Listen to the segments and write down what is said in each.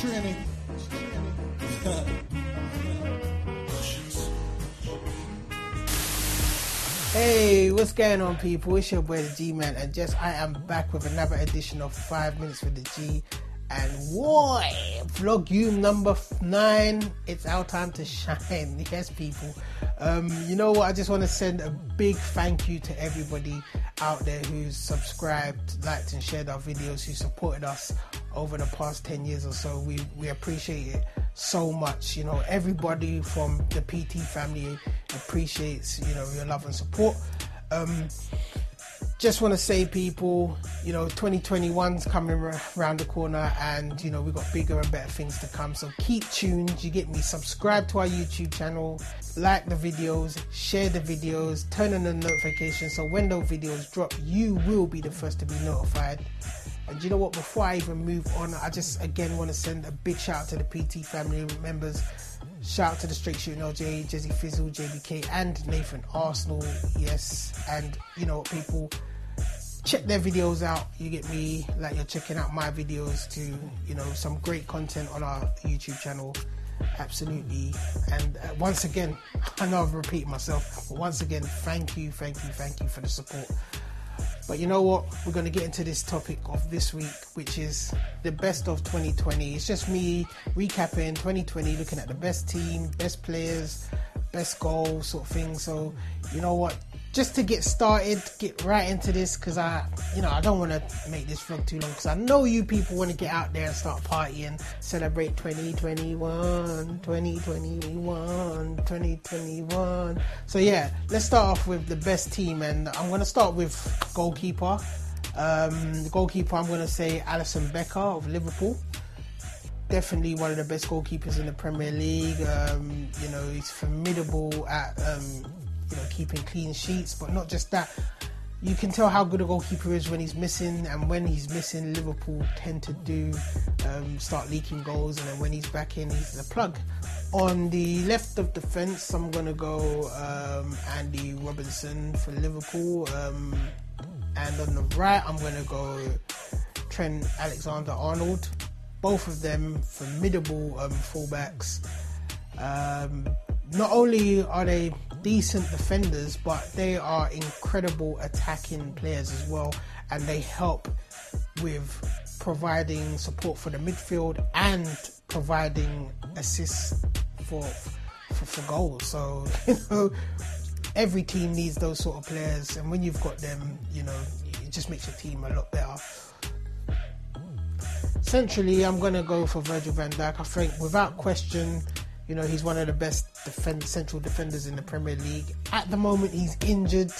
training. Hey, what's going on, people? It's your boy the G Man, and just I am back with another edition of Five Minutes with the G. And boy, vlog you number nine. It's our time to shine. Yes, people. Um, you know what? I just want to send a big thank you to everybody out there who's subscribed, liked, and shared our videos, who supported us over the past 10 years or so. We, we appreciate it so much. You know, everybody from the PT family appreciates, you know, your love and support. Um, just want to say, people, you know, 2021's coming around the corner, and you know we've got bigger and better things to come. So keep tuned. You get me. Subscribe to our YouTube channel, like the videos, share the videos, turn on the notifications so when those videos drop, you will be the first to be notified. And you know what? Before I even move on, I just again want to send a big shout out to the PT family members. Shout out to the straight shooting LJ, Jesse Fizzle, JBK, and Nathan Arsenal. Yes, and you know people check their videos out. You get me like you're checking out my videos to you know some great content on our YouTube channel. Absolutely, and uh, once again, I know I've repeated myself, but once again, thank you, thank you, thank you for the support. But you know what? We're going to get into this topic of this week, which is the best of 2020. It's just me recapping 2020, looking at the best team, best players, best goals, sort of thing. So, you know what? Just to get started, get right into this because I, you know, I don't want to make this vlog too long because I know you people want to get out there and start partying, celebrate 2021, 2021, 2021. So yeah, let's start off with the best team, and I'm to start with goalkeeper. Um, the goalkeeper, I'm to say Alisson Becker of Liverpool. Definitely one of the best goalkeepers in the Premier League. Um, you know, he's formidable at um, you know, keeping clean sheets. But not just that, you can tell how good a goalkeeper is when he's missing, and when he's missing, Liverpool tend to do um, start leaking goals, and then when he's back in, he's the plug. On the left of defence, I'm gonna go um, Andy Robertson for Liverpool, um, and on the right, I'm gonna go Trent Alexander-Arnold. Both of them formidable um, fullbacks. Um, not only are they decent defenders, but they are incredible attacking players as well, and they help with providing support for the midfield and providing assists for for, for goals. So you know, every team needs those sort of players, and when you've got them, you know, it just makes your team a lot better. Centrally, I'm going to go for Virgil van Dijk. I think, without question, you know, he's one of the best defend, central defenders in the Premier League. At the moment, he's injured,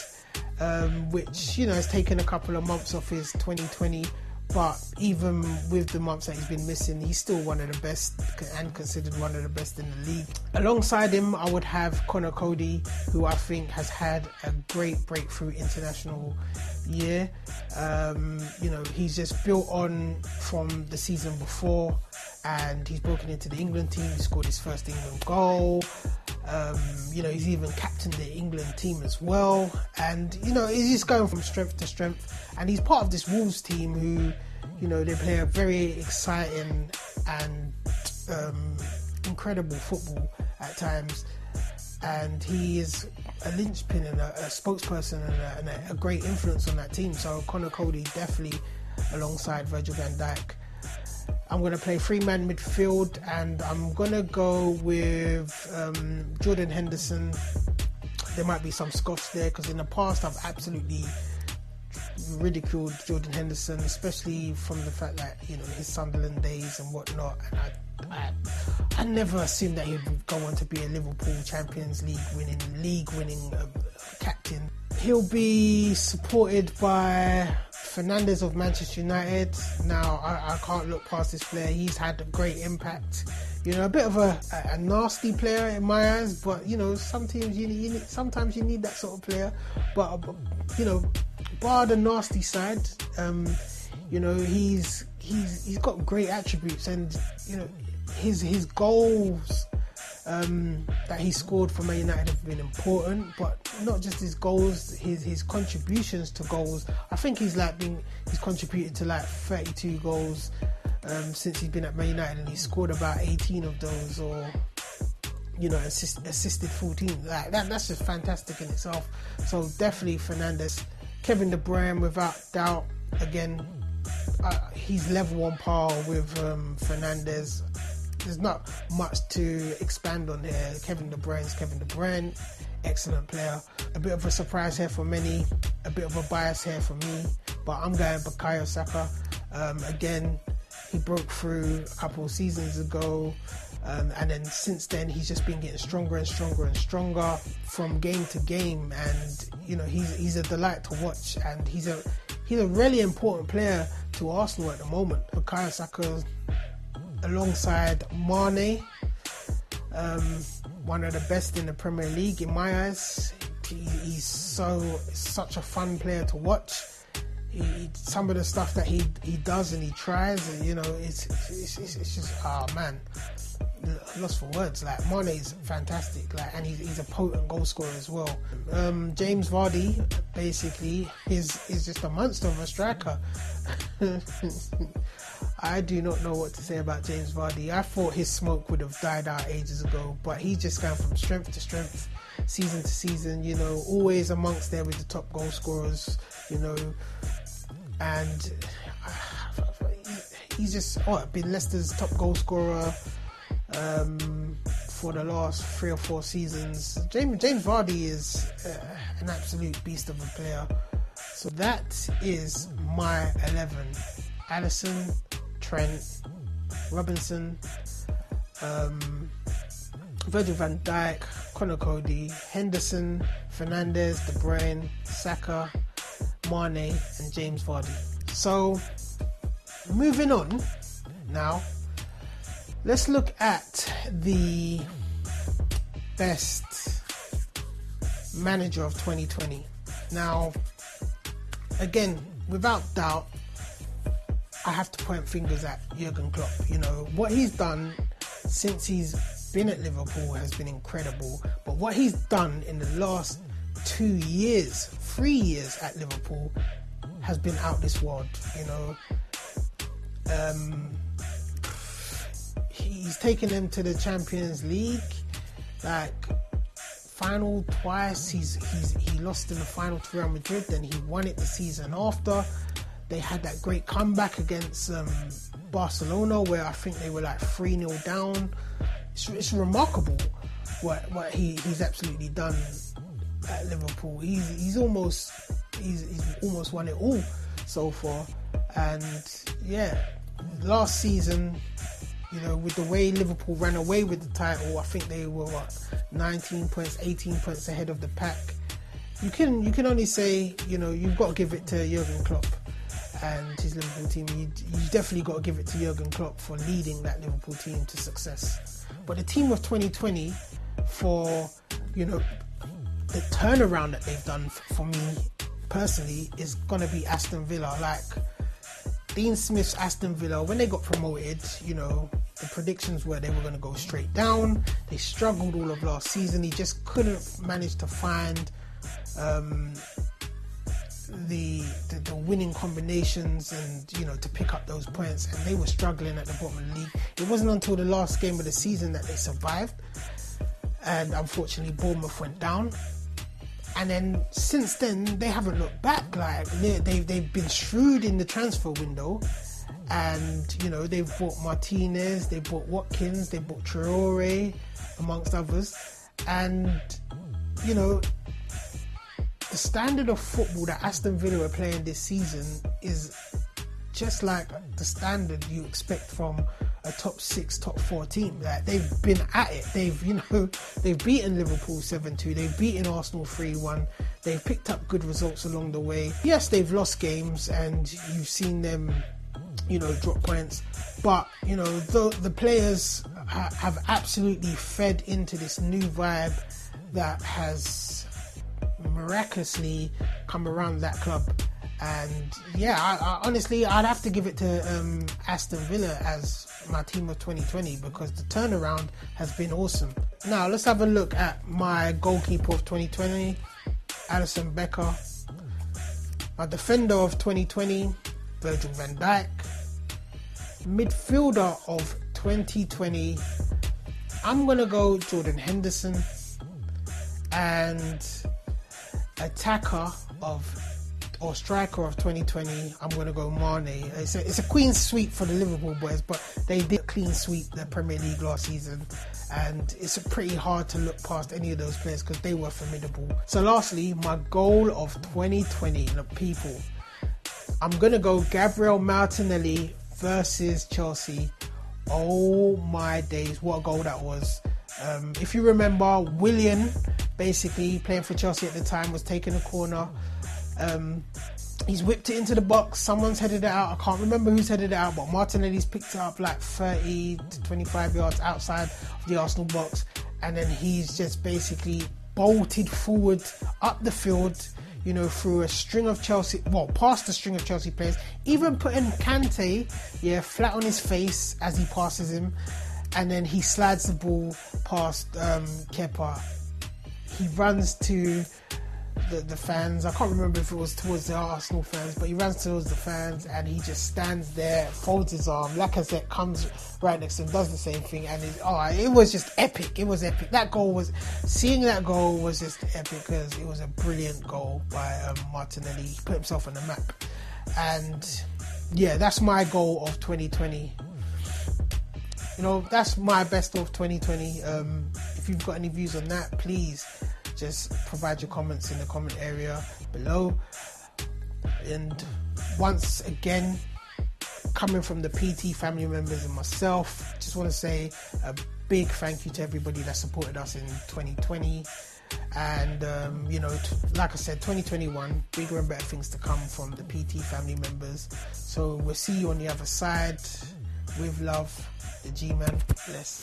um, which, you know, has taken a couple of months off his 2020. But even with the months that he's been missing, he's still one of the best and considered one of the best in the league. Alongside him, I would have Conor Coady, who I think has had a great breakthrough international year. Um, you know, he's just built on from the season before and he's broken into the England team. He scored his first England goal. Um, you know, he's even captained the England team as well. And, you know, he's going from strength to strength. And he's part of this Wolves team who, you know, they play a very exciting and um, incredible football at times. And he is a linchpin and a, a spokesperson and, a, and a, a, great influence on that team. So Conor Coady definitely alongside Virgil van Dijk I'm going to play three man midfield and I'm going to go with um, Jordan Henderson. There might be some scoffs there because in the past I've absolutely ridiculed Jordan Henderson, especially from the fact that you know his Sunderland days and whatnot. And I, I, I never assumed that he'd go on to be a Liverpool Champions League winning, league winning uh, captain. He'll be supported by Fernandes of Manchester United. Now, I, I, can't look past this player. He's had a great impact. You know, a bit of a, a, nasty player in my eyes, but you know, some teams you, you need, sometimes you need that sort of player. But, but you know, bar the nasty side, um, you know, he's he's he's got great attributes, and you know, his his goals um, that he scored for Man United have been important, but not just his goals, his his contributions to goals. I think he's like been he's contributed to like 32 goals um, since he's been at Man United, and he scored about 18 of those, or you know, assist, assisted 14. Like that, that's just fantastic in itself. So definitely Fernandes, Kevin De Bruyne, without doubt. Again, uh, he's level on par with um, Fernandes. There's not much to expand on here. Kevin De Bruyne's Kevin De Bruyne, excellent player. A bit of a surprise here for many, a bit of a bias here for me, but I'm going Bukayo Saka. Um, again, he broke through a couple of seasons ago. Um, and then since then, he's just been getting stronger and stronger and stronger from game to game. And you know, he's he's a delight to watch, and he's a he's a really important player to Arsenal at the moment. Bukayo Saka, alongside Mane, um, one of the best in the Premier League in my eyes. He, he's so such a fun player to watch. He, some of the stuff that he he does and he tries, and you know, it's it's, it's, it's just oh man, lost for words. Like Mane's fantastic, like, and he's, he's a potent goal scorer as well. Um, James Vardy, basically, is is just a monster of a striker. I do not know what to say about James Vardy. I thought his smoke would have died out ages ago, but he's just gone from strength to strength, season to season. You know, always amongst there with the top goal scorers. You know, and. He's just oh, been Leicester's top goal scorer um, for the last three or four seasons. James James Vardy is uh, an absolute beast of a player. So that is my eleven: Alisson, Trent, Robinson, um, Virgil Van Dijk, Conor Coady, Henderson, Fernandes, De Bruyne, Saka, Mane, and James Vardy. So moving on now Let's look at the best manager of 2020. Now, again, without doubt, I have to point fingers at Jurgen Klopp. You know, what he's done since he's been at Liverpool has been incredible. But what he's done in the last two years, three years at Liverpool, has been out this world. You know, um, he's taken them to the Champions League, like final twice. He's he's he lost in the final to Real Madrid, then he won it the season after. They had that great comeback against um, Barcelona, where I think they were like three 0 down. It's, it's remarkable what what he, he's absolutely done at Liverpool. He's he's almost he's, he's almost won it all so far, and yeah, last season you know, with the way Liverpool ran away with the title, I think they were what 19 points, 18 points ahead of the pack. You can you can only say you know you've got to give it to Jurgen Klopp and his Liverpool team. You, you definitely got to give it to Jurgen Klopp for leading that Liverpool team to success. But the team of 2020 for you know the turnaround that they've done for me personally is gonna be Aston Villa. Like Dean Smith's Aston Villa when they got promoted, you know, the predictions were they were to go straight down. They struggled all of last season. He just couldn't manage to find um, the, the, the winning combinations and you know to pick up those points. And they were struggling at the bottom of the league. It wasn't until the last game of the season that they survived. And unfortunately, Bournemouth went down. And then since then, they haven't looked back. Like they, they've they've been shrewd in the transfer window and you know they've bought Martinez, they bought Watkins, they bought Traore, amongst others, and you know the standard of football that Aston Villa are playing this season is just like the standard you expect from a top six, top four team. Like they've been at it. They've you know they've beaten Liverpool seven two. They've beaten Arsenal three one. They've picked up good results along the way. Yes, they've lost games, and you've seen them you know, drop points. But you know, the the players ha- have absolutely fed into this new vibe that has miraculously come around that club. And yeah, I, I, honestly, I'd have to give it to um, Aston Villa as my team of 2020 because the turnaround has been awesome. Now let's have a look at my goalkeeper of 2020, Alisson Becker. My defender of 2020, Virgil van Dijk. midfielder of 2020, I'm gonna go Jordan Henderson, and attacker of or striker of 2020, I'm going to go Mane. It's a, it's a queen sweep for the Liverpool boys, but they did clean sweep the Premier League last season, and it's pretty hard to look past any of those players because they were formidable. So, lastly, my goal of 2020, the people, I'm going to go Gabriel Martinelli versus Chelsea. Oh my days, what a goal that was! Um, if you remember, Willian, basically playing for Chelsea at the time, was taking a corner. Um, he's whipped it into the box. Someone's headed it out. I can't remember who's headed it out, but Martinelli's picked it up like 30 to 25 yards outside of the Arsenal box, and then he's just basically bolted forward up the field. You know, through a string of Chelsea, well, past the string of Chelsea players, even putting Kante, yeah, flat on his face as he passes him, and then he slides the ball past um, Kepa. He runs to the, the fans. I can't remember if it was towards the Arsenal fans, but he runs towards the fans and he just stands there, folds his arm. Lacazette comes right next to him, does the same thing, and it, oh, it was just epic. It was epic. That goal was seeing that goal was just epic because it was a brilliant goal by um, Martinelli. He put himself on the map, and yeah, that's my goal of 2020. You know, that's my best of 2020. Um, if you've got any views on that, please just provide your comments in the comment area below. And once again, coming from the PT family members and myself, just want to say a big thank you to everybody that supported us in 2020. And, um, you know, t- like I said, 2021, bigger and better things to come from the PT family members. So we'll see you on the other side. With love, the G Man. Bless.